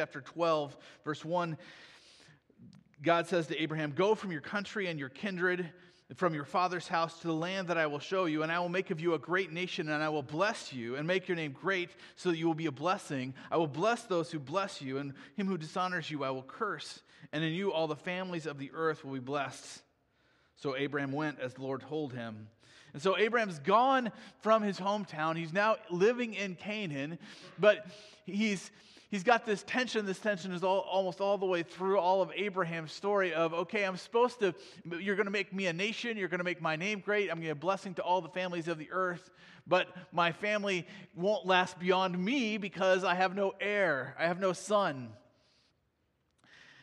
chapter 12, verse 1, God says to Abraham, Go from your country and your kindred, from your father's house to the land that I will show you, and I will make of you a great nation, and I will bless you and make your name great so that you will be a blessing. I will bless those who bless you, and him who dishonors you I will curse, and in you all the families of the earth will be blessed. So Abraham went as the Lord told him. And so Abraham's gone from his hometown. He's now living in Canaan, but he's he's got this tension. This tension is all, almost all the way through all of Abraham's story of, okay, I'm supposed to, you're going to make me a nation. You're going to make my name great. I'm going to be a blessing to all the families of the earth. But my family won't last beyond me because I have no heir, I have no son.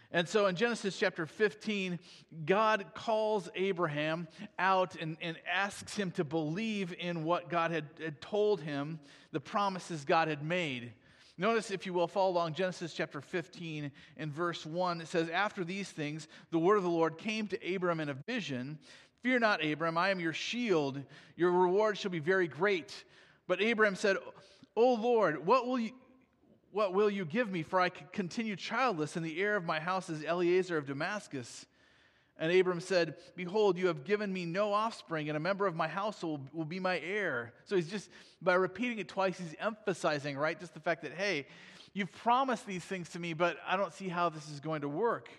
And so in Genesis chapter 15, God calls Abraham out and, and, asks him to believe in what God had, had told him, the promises God had made. Notice, if you will, follow along Genesis chapter 15 and verse 1. It says, After these things, the word of the Lord came to Abram in a vision Fear not, Abram, I am your shield. Your reward shall be very great. But Abram said, O Lord, what will you. What will you give me? For I continue childless, and the heir of my house is Eliezer of Damascus. And Abram said, Behold, you have given me no offspring, and a member of my household will be my heir. So he's just, by repeating it twice, he's emphasizing, right? Just the fact that, hey, you've promised these things to me, but I don't see how this is going to work.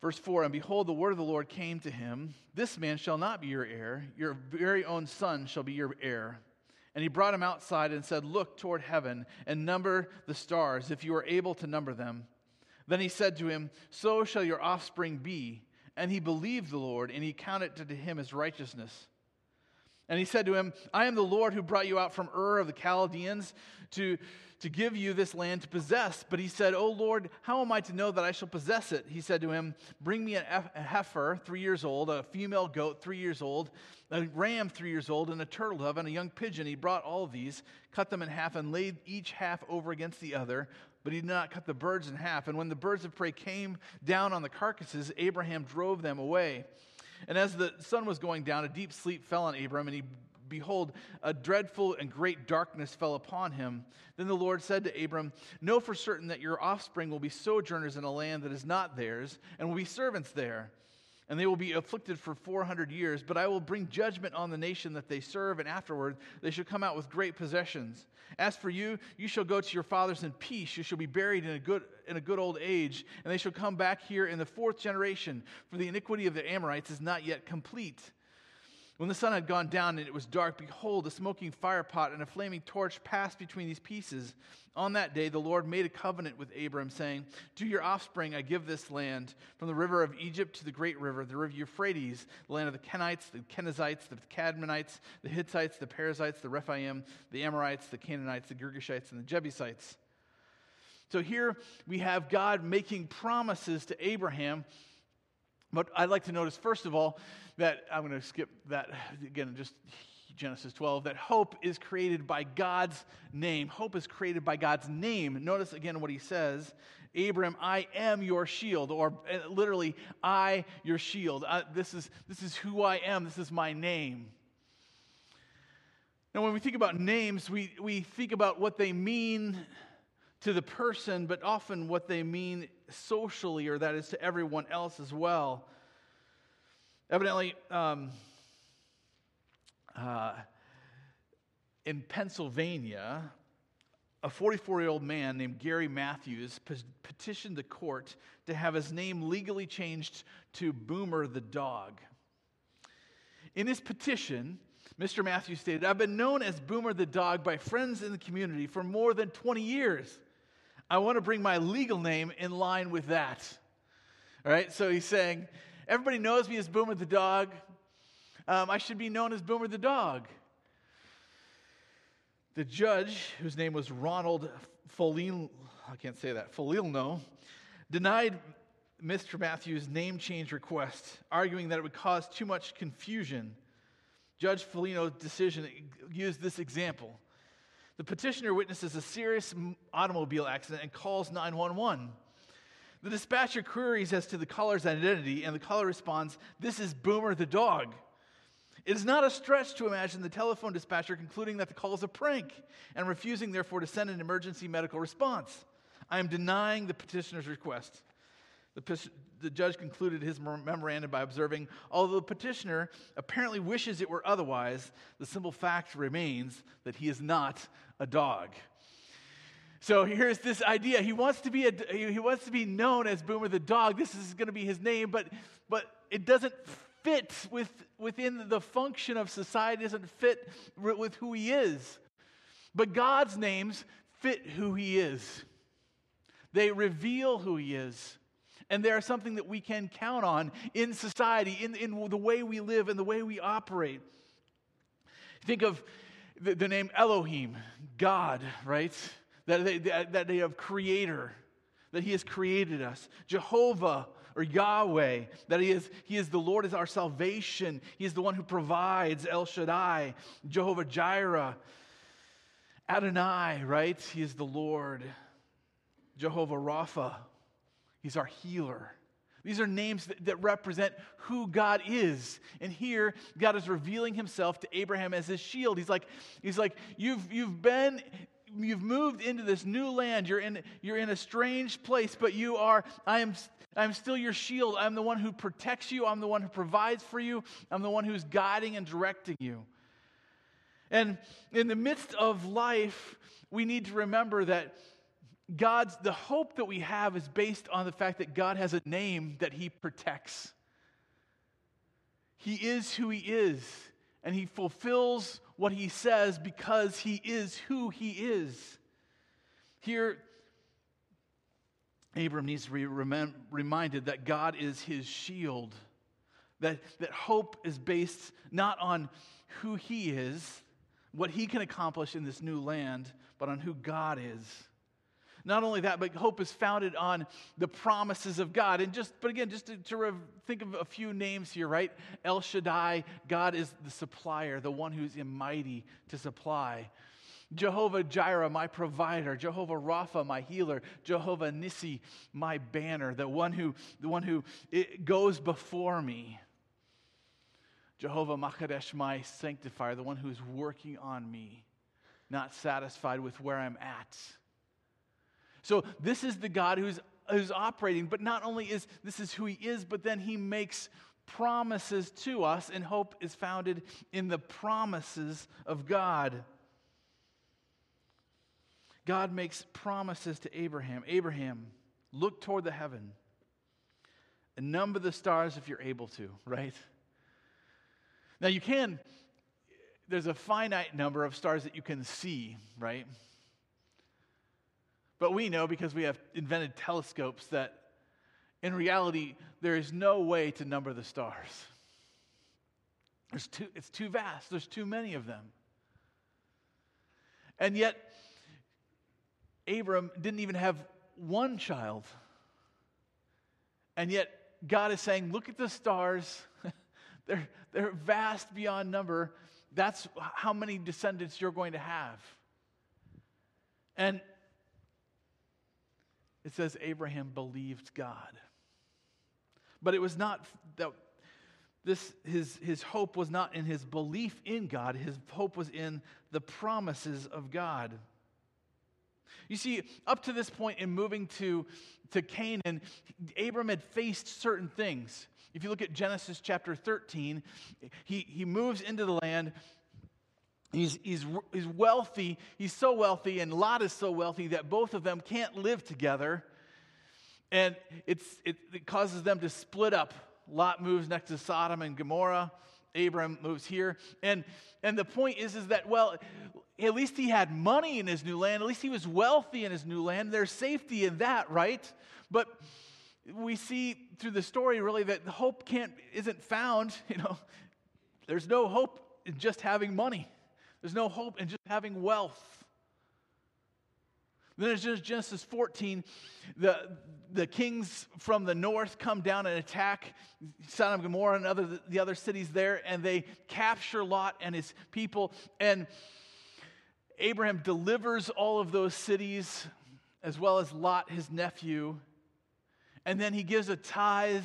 Verse 4 And behold, the word of the Lord came to him This man shall not be your heir, your very own son shall be your heir. And he brought him outside and said, Look toward heaven and number the stars, if you are able to number them. Then he said to him, So shall your offspring be. And he believed the Lord, and he counted to him as righteousness. And he said to him, I am the Lord who brought you out from Ur of the Chaldeans to, to give you this land to possess. But he said, O Lord, how am I to know that I shall possess it? He said to him, Bring me a heifer, three years old, a female goat, three years old, a ram, three years old, and a turtle dove, and a young pigeon. He brought all these, cut them in half, and laid each half over against the other but he did not cut the birds in half. And when the birds of prey came down on the carcasses, Abraham drove them away. And as the sun was going down, a deep sleep fell on Abram, and he behold, a dreadful and great darkness fell upon him. Then the Lord said to Abram, Know for certain that your offspring will be sojourners in a land that is not theirs, and will be servants there and they will be afflicted for 400 years. But I will bring judgment on the nation that they serve, and afterward they shall come out with great possessions. As for you, you shall go to your fathers in peace. You shall be buried in a good, in a good old age, and they shall come back here in the fourth generation, for the iniquity of the Amorites is not yet complete. When the sun had gone down and it was dark, behold, a smoking firepot and a flaming torch passed between these pieces. On that day, the Lord made a covenant with Abram, saying, To your offspring I give this land, from the river of Egypt to the great river, the river Euphrates, the land of the Kenites, the Kenizzites, the Cadmonites, the Hittites, the Perizzites, the Rephaim, the Amorites, the Canaanites, the Girgashites, and the Jebusites. So here we have God making promises to Abraham but I'd like to notice, first of all, that I'm going to skip that again, just Genesis 12, that hope is created by God's name. Hope is created by God's name. Notice again what he says Abram, I am your shield, or uh, literally, I your shield. Uh, this, is, this is who I am, this is my name. Now, when we think about names, we, we think about what they mean to the person, but often what they mean socially, or that is to everyone else as well. Evidently, um, uh, in Pennsylvania, a 44 year old man named Gary Matthews petitioned the court to have his name legally changed to Boomer the dog. In his petition, Mr. Matthews stated, I've been known as Boomer the dog by friends in the community for more than 20 years. I want to bring my legal name in line with that. All right, so he's saying, everybody knows me as Boomer the dog. Um, I should be known as Boomer the dog. The judge, whose name was Ronald Folino, I can't say that, Folino, denied Mr. Matthews' name change request, arguing that it would cause too much confusion. Judge Folino's decision used this example. The petitioner witnesses a serious automobile accident and calls 911. The dispatcher queries as to the caller's identity, and the caller responds, This is Boomer the dog. It is not a stretch to imagine the telephone dispatcher concluding that the call is a prank and refusing, therefore, to send an emergency medical response. I am denying the petitioner's request. The, the, judge concluded his memorandum by observing although the petitioner apparently wishes it were otherwise, the simple fact remains that he is not a dog. So here's this idea. He wants to be, a, he wants to be known as Boomer the dog. This is going to be his name, but, but it doesn't fit with, within the function of society, doesn't fit with who he is. But God's names fit who he is, they reveal who he is. And they are something that we can count on in society, in, in the way we live, in the way we operate. Think of the, the name Elohim, God, right? That they, that they have creator, that He has created us. Jehovah, or Yahweh, that he is, he is the Lord is our salvation. He is the one who provides El Shaddai, Jehovah Jireh, Adonai, right? He is the Lord. Jehovah Rapha, he's our healer. These are names that, that, represent who God is. And here, God is revealing himself to Abraham as his shield. He's like, he's like you've, you've been, you've moved into this new land. You're in, you're in a strange place, but you are, I am, I'm still your shield. I'm the one who protects you. I'm the one who provides for you. I'm the one who's guiding and directing you. And in the midst of life, we need to remember that God's, the hope that we have is based on the fact that God has a name that He protects. He is who He is, and He fulfills what He says because He is who He is. Here, Abram needs to be reminded that God is his shield, that, that hope is based not on who he is, what he can accomplish in this new land, but on who God is. Not only that, but hope is founded on the promises of God. And just, but again, just to, to think of a few names here, right? El Shaddai, God is the supplier, the one who's mighty to supply. Jehovah Jireh, my provider, Jehovah Rapha, my healer, Jehovah Nissi, my banner, the one who, the one who goes before me. Jehovah Makadesh, my sanctifier, the one who is working on me, not satisfied with where I'm at. So this is the God who's, who's operating, but not only is this is who he is, but then he makes promises to us, and hope is founded in the promises of God. God makes promises to Abraham Abraham, look toward the heaven and number the stars if you're able to, right? Now, you can, there's a finite number of stars that you can see, right? But we know because we have invented telescopes that in reality, there is no way to number the stars. There's too, it's too vast, there's too many of them. And yet, Abram didn't even have one child. And yet, God is saying, Look at the stars. they're, they're vast beyond number. That's how many descendants you're going to have. And it says Abraham believed God. But it was not that this his, his hope was not in his belief in God, his hope was in the promises of God. You see, up to this point in moving to, to Canaan, Abram had faced certain things. If you look at Genesis chapter 13, he, he moves into the land. He's, he's, he's wealthy. He's so wealthy, and Lot is so wealthy that both of them can't live together. And it's, it, it causes them to split up. Lot moves next to Sodom and Gomorrah. Abram moves here. And, and the point is, is that, well, at least he had money in his new land. At least he was wealthy in his new land. There's safety in that, right? But we see through the story really that hope can't isn't found. You know, there's no hope in just having money. There's no hope in just having wealth. Then there's Genesis 14. The, the kings from the north come down and attack Sodom and Gomorrah and other, the other cities there, and they capture Lot and his people. And Abraham delivers all of those cities as well as Lot, his nephew. And then he gives a tithe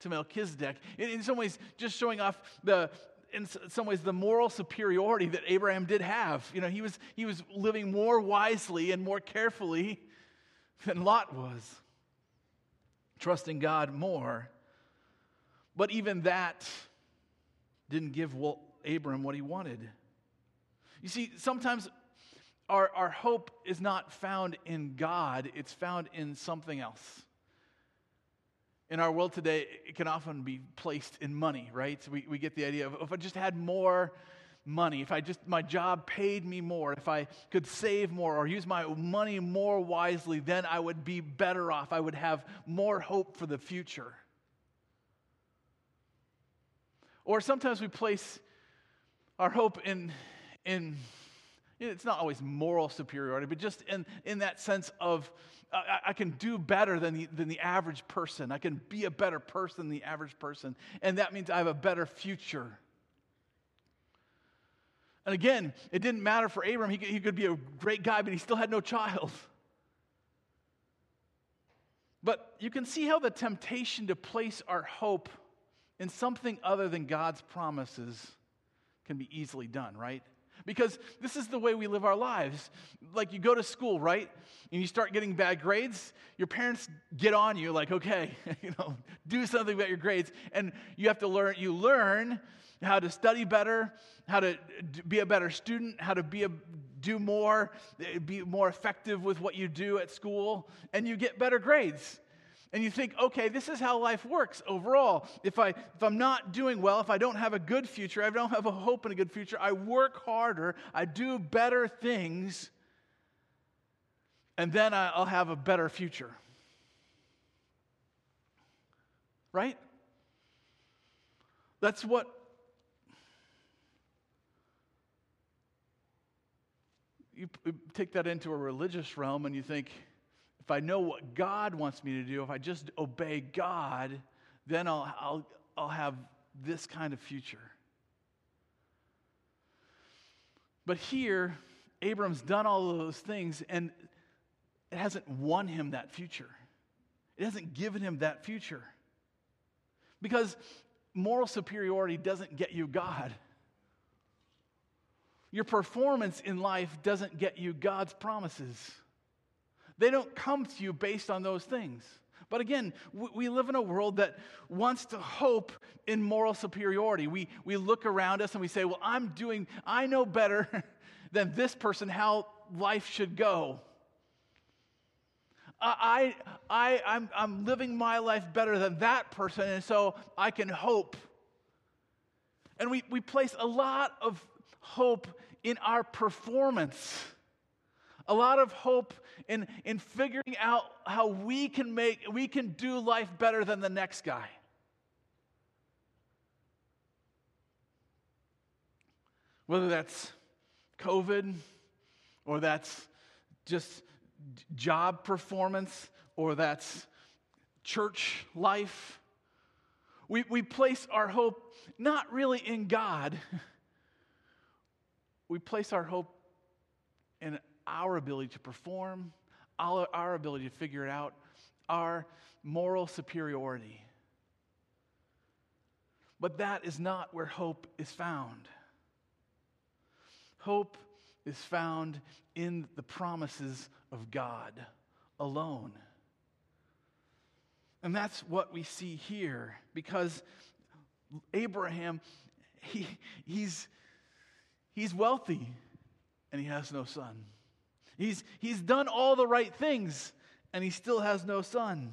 to Melchizedek. In, in some ways, just showing off the, in some ways the moral superiority that Abraham did have. You know, he was, he was living more wisely and more carefully than Lot was, trusting God more. But even that didn't give Abram what he wanted. You see, sometimes our, our hope is not found in God, it's found in something else. In our world today, it can often be placed in money, right? So we, we get the idea of if I just had more money, if I just, my job paid me more, if I could save more or use my money more wisely, then I would be better off. I would have more hope for the future. Or sometimes we place our hope in, in it's not always moral superiority, but just in, in that sense of uh, I, can do better than the, than the average person. I can be a better person than the average person. And that means I have a better future. And again, it didn't matter for Abram. He could, he could be a great guy, but he still had no child. But you can see how the temptation to place our hope in something other than God's promises can be easily done, right? Because this is the way we live our lives. Like you go to school, right? And you start getting bad grades, your parents get on you like, okay, you know, do something about your grades. And you have to learn, you learn how to study better, how to be a better student, how to be a, do more, be more effective with what you do at school, and you get better grades and you think, okay, this is how life works overall. If, I, if I'm not doing well, if I don't have a good future, I don't have a hope in a good future, I work harder, I do better things, and then I'll have a better future. Right? That's what you take that into a religious realm and you think, if I know what God wants me to do, if I just obey God, then I'll, I'll, I'll have this kind of future. But here, Abram's done all of those things, and it hasn't won him that future. It hasn't given him that future. Because moral superiority doesn't get you God. Your performance in life doesn't get you God's promises. They don't come to you based on those things. But again, we live in a world that wants to hope in moral superiority. We, we look around us and we say, Well, I'm doing, I know better than this person how life should go. I, I, I'm, I'm living my life better than that person, and so I can hope. And we, we place a lot of hope in our performance a lot of hope in, in figuring out how we can make we can do life better than the next guy. Whether that's COVID or that's just job performance or that's church life. We, we place our hope not really in God, we place our hope our ability to perform, our, ability to figure it out, our moral superiority. But that is not where hope is found. Hope is found in the promises of God alone. And that's what we see here because Abraham, he, he's, he's wealthy and he has no son. He's, he's done all the right things, and he still has no son.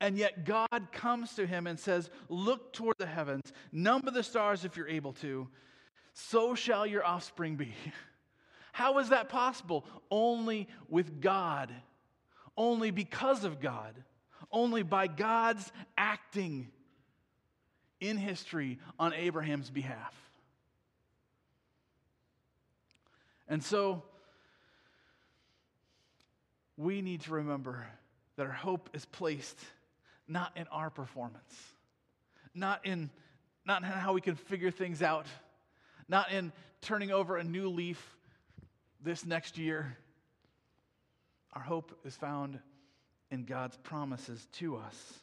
And yet God comes to him and says, Look toward the heavens, number the stars if you're able to, so shall your offspring be. How is that possible? Only with God, only because of God, only by God's acting in history on Abraham's behalf. And so, we need to remember that our hope is placed not in our performance, not in, not in how we can figure things out, not in turning over a new leaf this next year. Our hope is found in God's promises to us.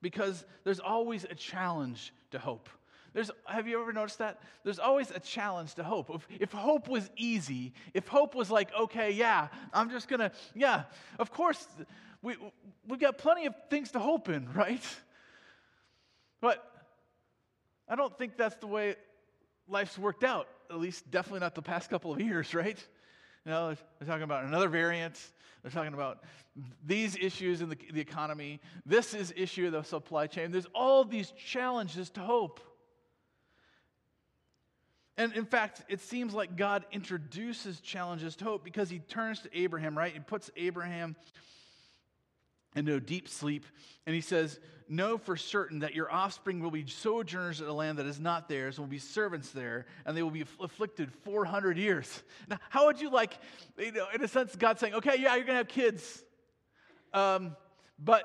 Because there's always a challenge to hope. There's, have you ever noticed that? There's always a challenge to hope. If, if hope was easy, if hope was like, okay, yeah, I'm just gonna, yeah, of course, we, we've got plenty of things to hope in, right? But I don't think that's the way life's worked out, at least definitely not the past couple of years, right? You know, they're talking about another variant. They're talking about these issues in the, the economy. This is issue of the supply chain. There's all these challenges to hope. And in fact, it seems like God introduces challenges to hope because he turns to Abraham, right? He puts Abraham into a deep sleep, and he says, Know for certain that your offspring will be sojourners in a land that is not theirs, will be servants there, and they will be afflicted 400 years. Now, how would you like, you know, in a sense, God saying, Okay, yeah, you're going to have kids, um, but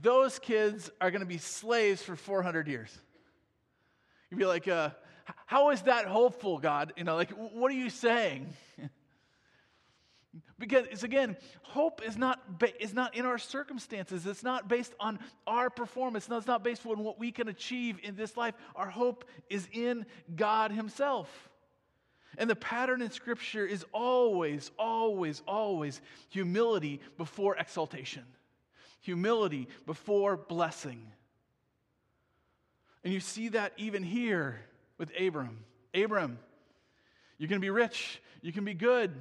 those kids are going to be slaves for 400 years? You'd be like, uh, how is that hopeful, God? You know, like, what are you saying? because it's again, hope is not, ba- is not in our circumstances. It's not based on our performance. No, it's not based on what we can achieve in this life. Our hope is in God Himself. And the pattern in Scripture is always, always, always humility before exaltation, humility before blessing. And you see that even here with Abram. Abram, you can be rich, you can be good,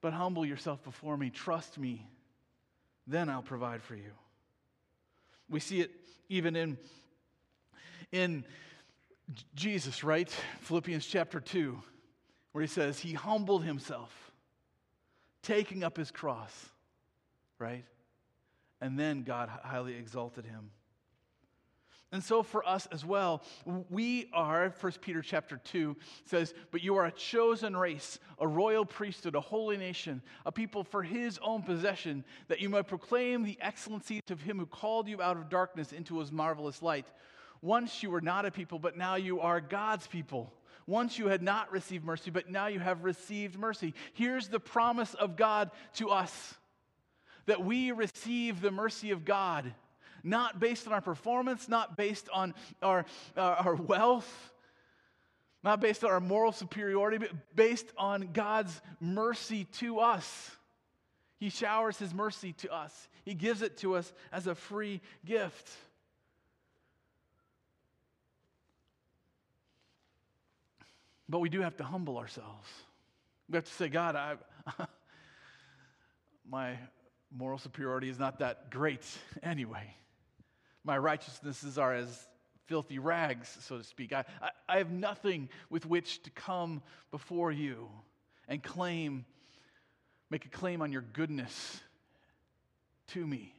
but humble yourself before me, trust me, then I'll provide for you. We see it even in, in Jesus, right? Philippians chapter 2, where he says, He humbled himself, taking up his cross, right? And then God highly exalted him. And so for us as well, we are, 1 Peter chapter 2 says, But you are a chosen race, a royal priesthood, a holy nation, a people for his own possession, that you might proclaim the excellencies of him who called you out of darkness into his marvelous light. Once you were not a people, but now you are God's people. Once you had not received mercy, but now you have received mercy. Here's the promise of God to us that we receive the mercy of God not based on our performance, not based on our, uh, our wealth, not based on our moral superiority, but based on God's mercy to us. He showers His mercy to us, He gives it to us as a free gift. But we do have to humble ourselves. We have to say, God, I, my moral superiority is not that great anyway. My righteousnesses are as filthy rags, so to speak. I, I, I, have nothing with which to come before you and claim, make a claim on your goodness to me.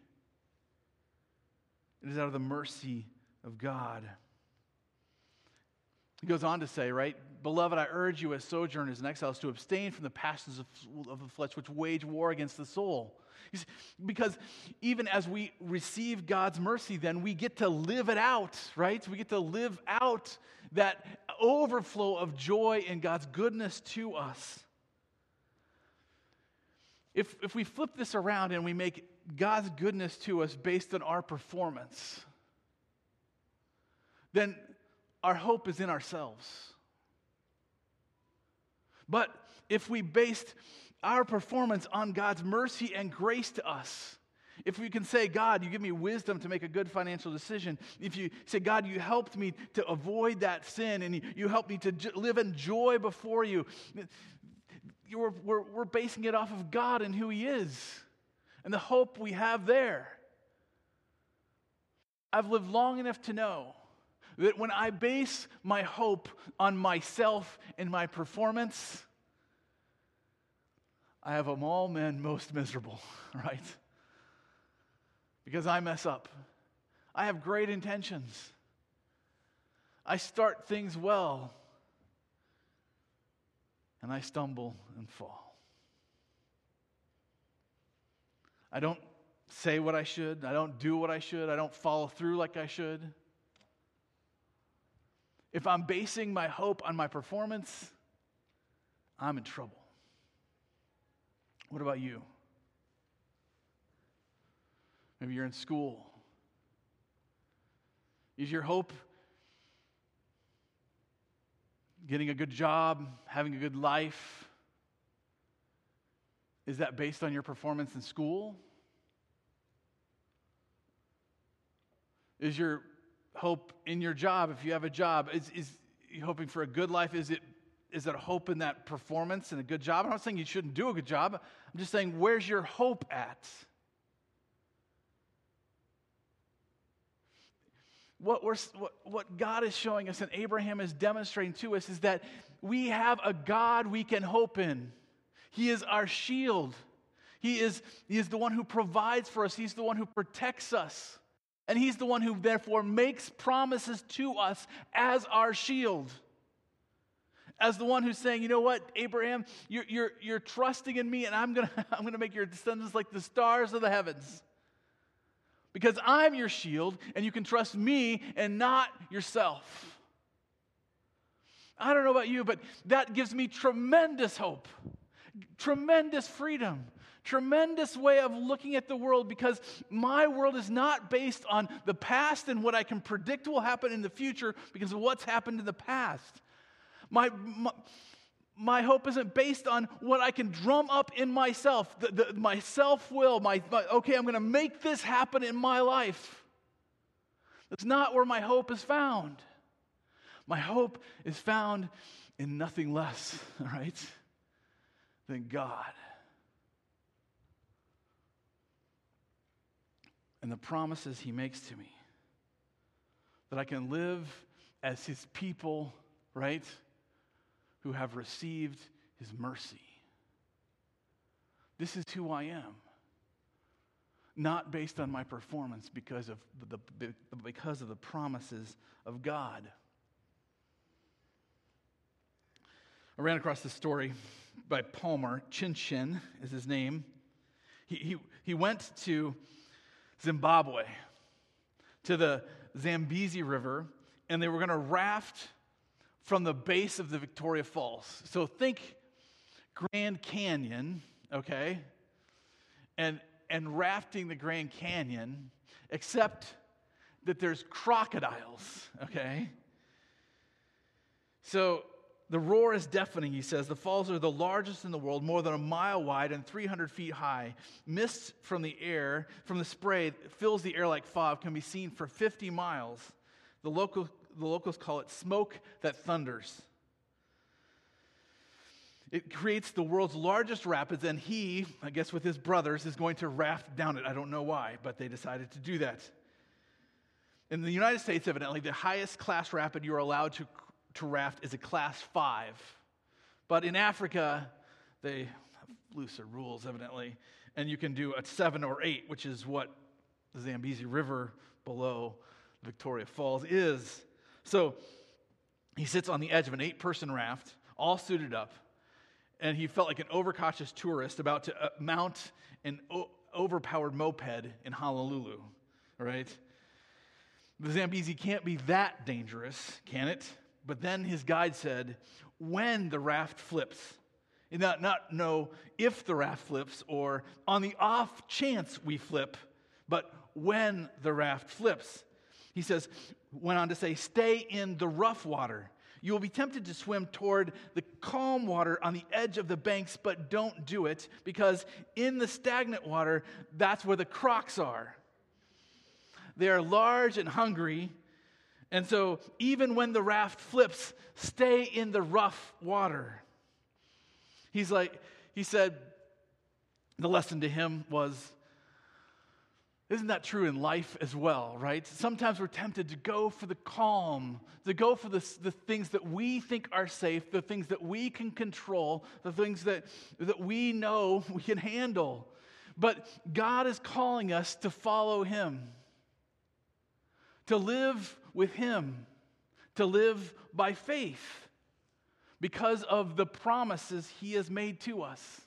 It is out of the mercy of God. He goes on to say, right? Beloved, I urge you as sojourners and exiles to abstain from the passions of, of the flesh which wage war against the soul. Because even as we receive God's mercy, then we get to live it out, right? We get to live out that overflow of joy in God's goodness to us. If, if we flip this around and we make God's goodness to us based on our performance, then our hope is in ourselves. But if we based our performance on God's mercy and grace to us. If we can say, God, you give me wisdom to make a good financial decision. If you say, God, you helped me to avoid that sin and you, helped me to live in joy before you, we're, we're, we're basing it off of God and who He is and the hope we have there. I've lived long enough to know that when I base my hope on myself and my performance, I have of all men most miserable, right? Because I mess up. I have great intentions. I start things well, and I stumble and fall. I don't say what I should. I don't do what I should. I don't follow through like I should. If I'm basing my hope on my performance, I'm in trouble. What about you? Maybe you're in school. Is your hope getting a good job, having a good life? Is that based on your performance in school? Is your hope in your job, if you have a job, is, is you hoping for a good life? Is it is it hope in that performance and a good job? I'm not saying you shouldn't do a good job. I'm just saying, where's your hope at? What, we're, what, what God is showing us and Abraham is demonstrating to us is that we have a God we can hope in. He is our shield. He is, he is the one who provides for us, He's the one who protects us. And He's the one who, therefore, makes promises to us as our shield. As the one who's saying, you know what, Abraham, you're, you're, you're trusting in me, and I'm going to I'm going to make your descendants like the stars of the heavens. Because I'm your shield, and you can trust me and not yourself. I don't know about you, but that gives me tremendous hope, tremendous freedom, tremendous way of looking at the world because my world is not based on the past and what I can predict will happen in the future because of what's happened in the past. My, my, my hope isn't based on what I can drum up in myself, the, the, my self will, my, my, okay, I'm going to make this happen in my life. That's not where my hope is found. My hope is found in nothing less, right, than God. And the promises He makes to me that I can live as His people, right? who have received his mercy. This is who I am. Not based on my performance because of the, because of the promises of God. I ran across this story by Palmer. Chinchen is his name. He, he, he went to Zimbabwe, to the Zambezi River, and they were going to raft from the base of the Victoria Falls. So think Grand Canyon, okay? And and rafting the Grand Canyon, except that there's crocodiles, okay? So the roar is deafening, he says. The falls are the largest in the world, more than a mile wide and 300 feet high. Mist from the air, from the spray, fills the air like fog, can be seen for 50 miles. The local the locals call it smoke that thunders. It creates the world's largest rapids, and he, I guess with his brothers, is going to raft down it. I don't know why, but they decided to do that. In the United States, evidently, the highest class rapid you're allowed to, to raft is a class five. But in Africa, they have looser rules, evidently, and you can do a seven or eight, which is what the Zambezi River below Victoria Falls is. So he sits on the edge of an eight person raft, all suited up, and he felt like an overcautious tourist about to uh, mount an o- overpowered moped in Honolulu, right? The Zambezi can't be that dangerous, can it? But then his guide said, when the raft flips, and not, not know if the raft flips or on the off chance we flip, but when the raft flips. He says, went on to say, stay in the rough water. You will be tempted to swim toward the calm water on the edge of the banks, but don't do it because in the stagnant water, that's where the crocs are. They are large and hungry. And so, even when the raft flips, stay in the rough water. He's like, he said, the lesson to him was isn't that true in life as well, right? Sometimes we're tempted to go for the calm, to go for the, the things that we think are safe, the things that we can control, the things that, that we know we can handle. But God is calling us to follow Him, to live with Him, to live by faith because of the promises He has made to us.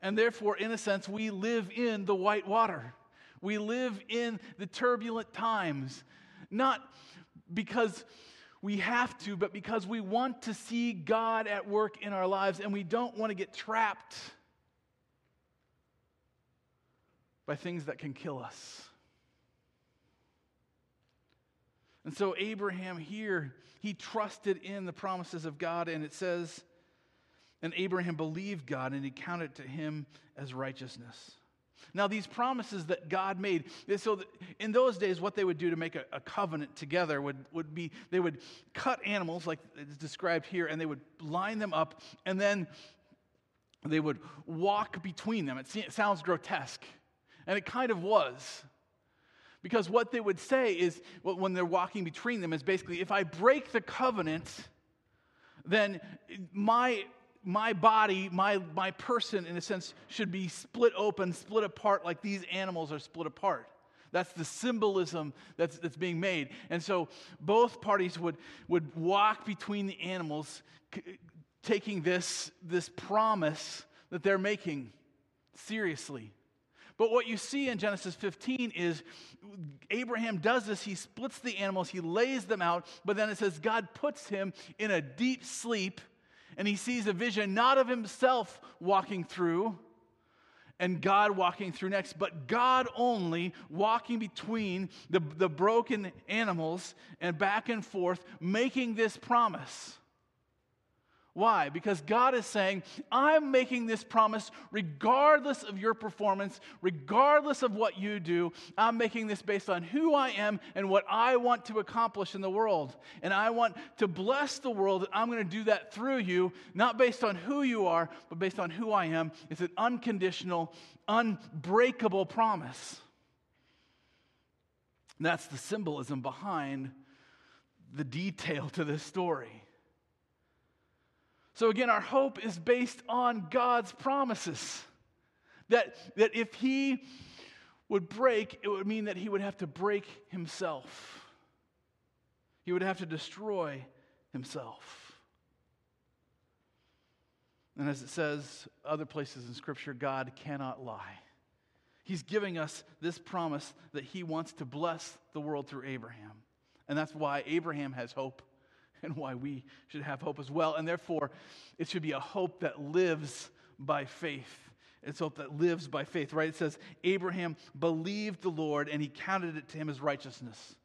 And therefore, in a sense, we live in the white water. We live in the turbulent times, not because we have to, but because we want to see God at work in our lives and we don't want to get trapped by things that can kill us. And so Abraham here, he trusted in the promises of God, and it says, and Abraham believed God, and he counted to him as righteousness. Now, these promises that God made, so in those days, what they would do to make a, a, covenant together would, would be they would cut animals, like it's described here, and they would line them up, and then they would walk between them. It, it sounds grotesque, and it kind of was. Because what they would say is, when they're walking between them, is basically if I break the covenant, then my, my body, my, my person, in a sense, should be split open, split apart like these animals are split apart. That's the symbolism that's, that's being made. And so both parties would, would walk between the animals, c- taking this, this promise that they're making seriously. But what you see in Genesis 15 is Abraham does this. He splits the animals, he lays them out, but then it says God puts him in a deep sleep and he sees a vision not of himself walking through and God walking through next, but God only walking between the, the broken animals and back and forth, making this promise. Why? Because God is saying, I'm making this promise regardless of your performance, regardless of what you do. I'm making this based on who I am and what I want to accomplish in the world. And I want to bless the world. I'm going to do that through you, not based on who you are, but based on who I am. It's an unconditional, unbreakable promise. And that's the symbolism behind the detail to this story. So, again, our hope is based on God's promises. That, that if He would break, it would mean that He would have to break Himself, He would have to destroy Himself. And as it says other places in Scripture, God cannot lie. He's giving us this promise that He wants to bless the world through Abraham. And that's why Abraham has hope and why we should have hope as well. And therefore, it should be a hope that lives by faith. It's hope that lives by faith, right? It says, Abraham believed the Lord and he counted it to him as righteousness.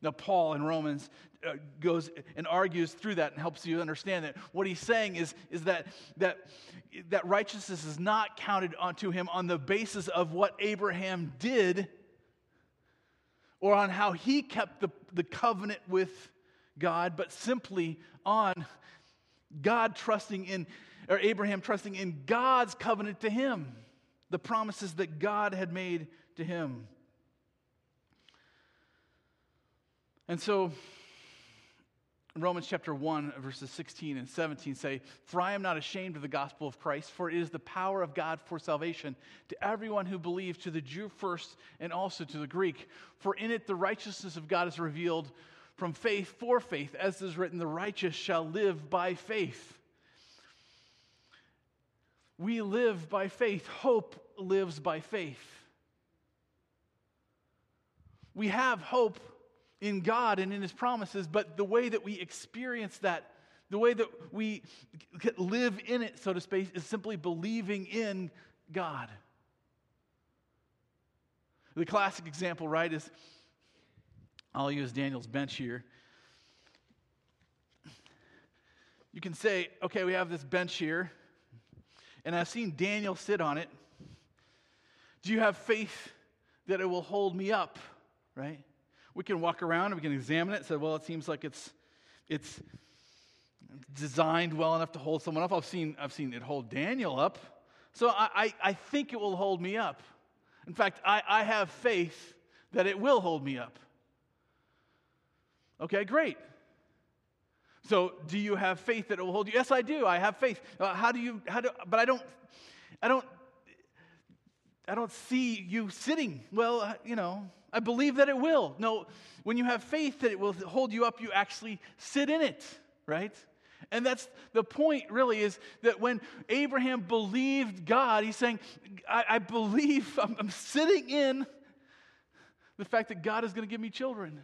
Now, Paul in Romans uh, goes and argues through that and helps you understand that what he's saying is, is that, that, that righteousness is not counted onto him on the basis of what Abraham did or on how he kept the, the covenant with God, but simply on God trusting in, or Abraham trusting in God's covenant to him, the promises that God had made to him. And so, Romans chapter 1, verses 16 and 17 say, For I am not ashamed of the gospel of Christ, for it is the power of God for salvation to everyone who believes, to the Jew first and also to the Greek. For in it the righteousness of God is revealed from faith for faith, as is written, the righteous shall live by faith. We live by faith. Hope lives by faith. We have hope in God and in His promises, but the way that we experience that, the way that we live in it, so to speak, is simply believing in God. The classic example, right, is I'll use Daniel's bench here. You can say, okay, we have this bench here, and I've seen Daniel sit on it. Do you have faith that it will hold me up? Right? We can walk around and we can examine it and say, well, it seems like it's it's designed well enough to hold someone up. I've seen, I've seen it hold Daniel up. So I, I, I think it will hold me up. In fact, I, I have faith that it will hold me up. Okay, great. So, do you have faith that it will hold you? Yes, I do. I have faith. Uh, how do you? How do? But I don't. I don't. I don't see you sitting. Well, uh, you know, I believe that it will. No, when you have faith that it will hold you up, you actually sit in it, right? And that's the point, really, is that when Abraham believed God, he's saying, I, I believe, I'm, I'm sitting in the fact that God is going to give me children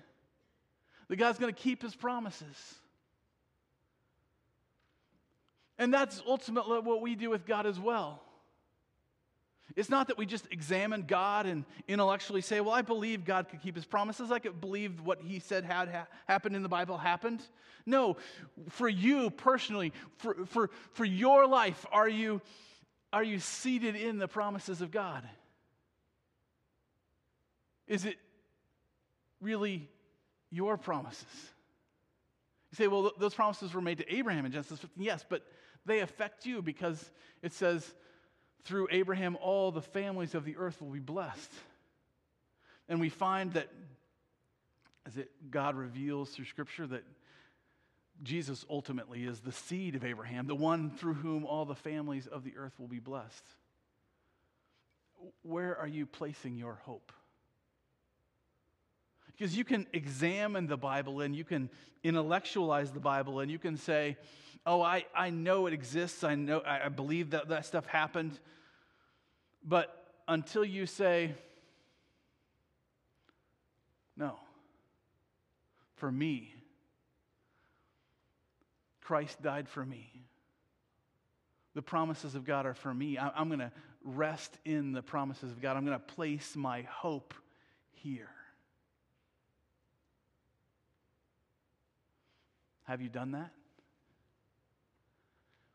that God's going to keep his promises. And that's ultimately what we do with God as well. It's not that we just examine God and intellectually say, well, I believe God could keep his promises. I could believe what he said had ha- happened in the Bible happened. No, for you personally, for, for, for your life, are you, are you seated in the promises of God? Is it really your promises? You say, well, those promises were made to Abraham in Genesis 15. Yes, but they affect you because it says, through Abraham, all the families of the earth will be blessed. And we find that as it, God reveals through Scripture that Jesus ultimately is the seed of Abraham, the one through whom all the families of the earth will be blessed. Where are you placing your hope? Because you can examine the Bible and you can intellectualize the Bible and you can say, oh, I, I know it exists. I know I believe that that stuff happened. But until you say, no, for me, Christ died for me. The promises of God are for me. I'm going to rest in the promises of God. I'm going to place my hope here. Have you done that?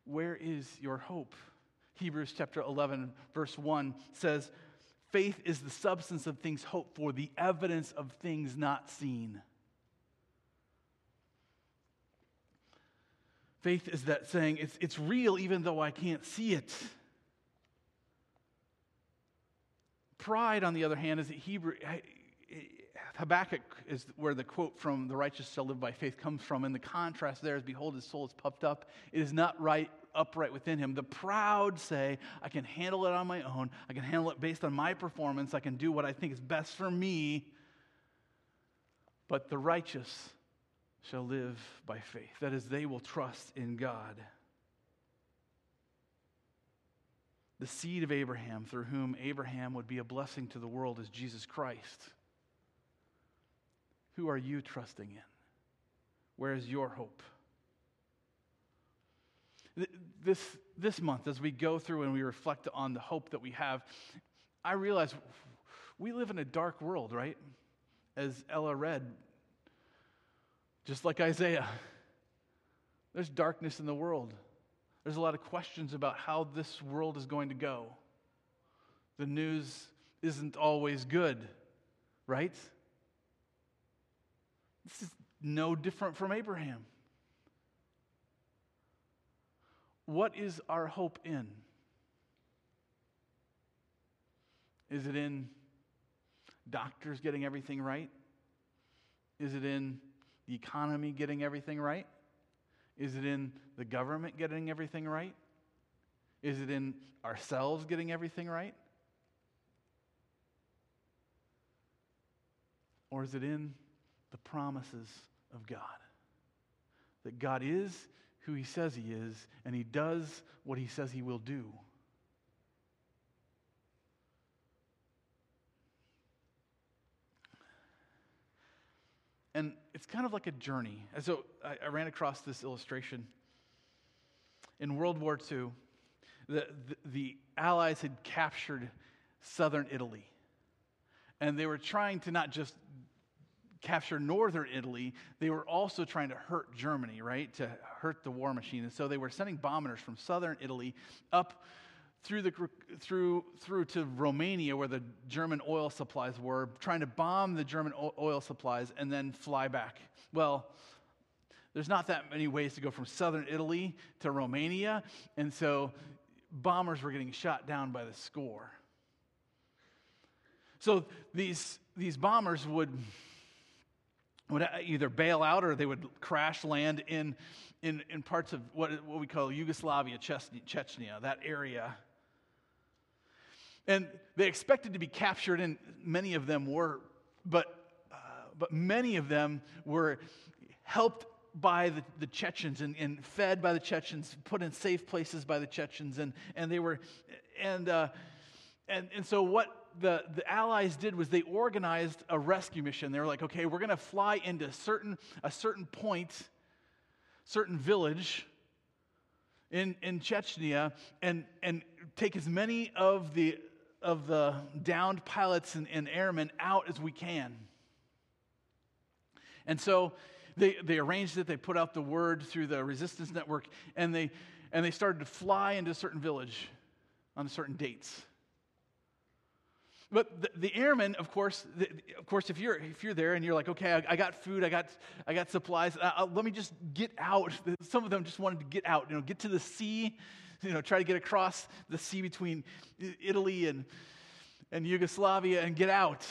Where is your hope? Hebrews chapter 11, verse 1 says, Faith is the substance of things hoped for, the evidence of things not seen. Faith is that saying, it's, it's real even though I can't see it. Pride, on the other hand, is that Hebrew, Habakkuk is where the quote from the righteous shall live by faith comes from. And the contrast there is, behold, his soul is puffed up. It is not right, upright within him. The proud say, I can handle it on my own. I can handle it based on my performance. I can do what I think is best for me. But the righteous shall live by faith. That is, they will trust in God. The seed of Abraham, through whom Abraham would be a blessing to the world, is Jesus Christ. Who are you trusting in? Where is your hope? This, this month, as we go through and we reflect on the hope that we have, I realize we live in a dark world, right? As Ella read, just like Isaiah, there's darkness in the world. There's a lot of questions about how this world is going to go. The news isn't always good, right? This is no different from Abraham. What is our hope in? Is it in doctors getting everything right? Is it in the economy getting everything right? Is it in the government getting everything right? Is it in ourselves getting everything right? Or is it in the promises of God. That God is who he says he is, and he does what he says he will do. And it's kind of like a journey. And so I, I ran across this illustration. In World War II, the, the, the Allies had captured southern Italy. And they were trying to not just capture northern Italy, they were also trying to hurt Germany, right? To hurt the war machine. And so they were sending bombers from southern Italy up through, the, through, through to Romania, where the German oil supplies were, trying to bomb the German oil supplies and then fly back. Well, there's not that many ways to go from southern Italy to Romania, and so bombers were getting shot down by the score. So these, these bombers would would either bail out or they would crash land in, in, in parts of what, what we call Yugoslavia, Chechnya, that area. And they expected to be captured, and many of them were, but, uh, but many of them were helped by the, the Chechens and, and fed by the Chechens, put in safe places by the Chechens, and, and they were, and, uh, and, and so what the, the Allies did was they organized a rescue mission. They were like, okay, we're going to fly into certain, a certain point, certain village in, in Chechnya, and, and take as many of the of the downed pilots and, and airmen out as we can. And so they, they arranged it, they put out the word through the resistance network, and they, and they started to fly into a certain village on certain dates. But the, the airmen, of course, the, of course, if you're if you're there and you're like, okay, I, I got food, I got I got supplies, uh, uh let me just get out. Some of them just wanted to get out, you know, get to the sea, you know, try to get across the sea between Italy and and Yugoslavia and get out.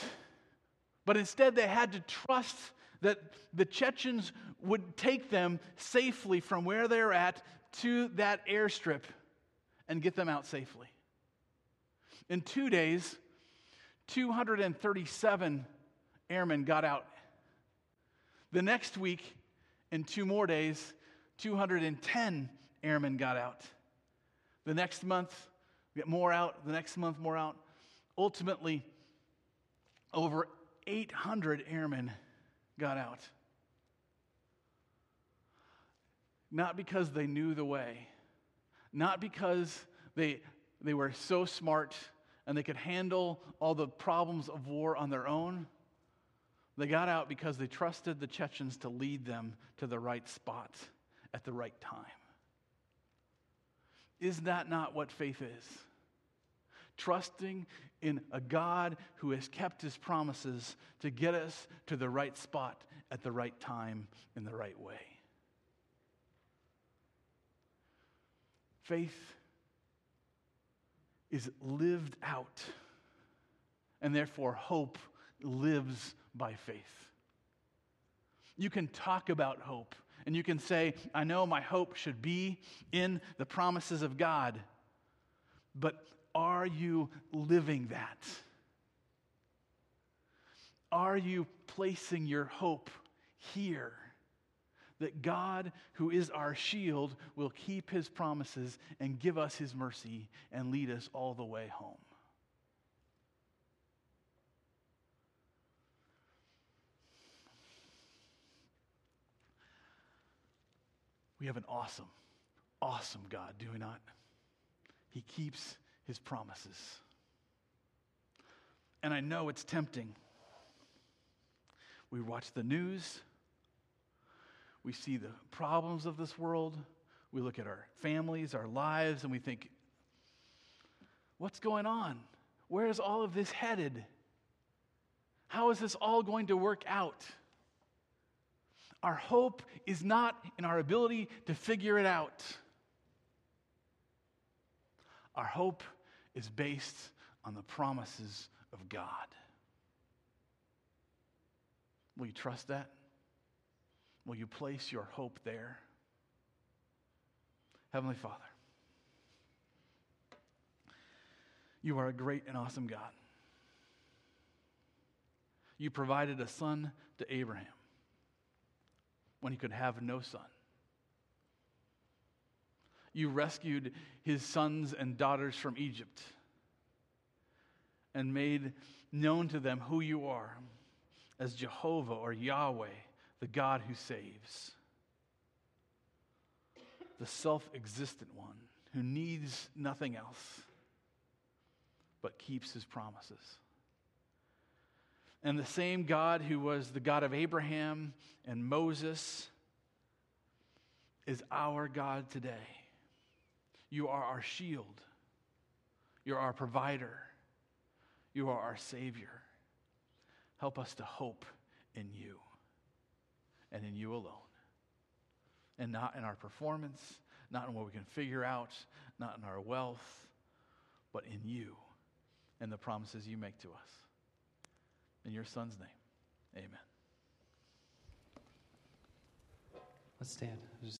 But instead, they had to trust that the Chechens would take them safely from where they're at to that airstrip and get them out safely. In two days, 237 airmen got out. The next week, in two more days, 210 airmen got out. The next month, get more out. The next month, more out. Ultimately, over 800 airmen got out. Not because they knew the way, not because they, they were so smart and they could handle all the problems of war on their own. They got out because they trusted the Chechens to lead them to the right spot at the right time. Is that not what faith is? Trusting in a God who has kept his promises to get us to the right spot at the right time in the right way. Faith is lived out, and therefore hope lives by faith. You can talk about hope, and you can say, I know my hope should be in the promises of God, but are you living that? Are you placing your hope here? That God, who is our shield, will keep his promises and give us his mercy and lead us all the way home. We have an awesome, awesome God, do we not? He keeps his promises. And I know it's tempting. We watch the news we see the problems of this world. We look at our families, our lives, and we think, what's going on? Where is all of this headed? How is this all going to work out? Our hope is not in our ability to figure it out. Our hope is based on the promises of God. Will you trust that? Will you place your hope there? Heavenly Father, you are a great and awesome God. You provided a son to Abraham when he could have no son. You rescued his sons and daughters from Egypt and made known to them who you are as Jehovah or Yahweh the God who saves, the self existent one who needs nothing else but keeps his promises. And the same God who was the God of Abraham and Moses is our God today. You are our shield. You're our provider. You are our Savior. Help us to hope in you and in you alone. And not in our performance, not in what we can figure out, not in our wealth, but in you and the promises you make to us. In your son's name, amen. Let's stand.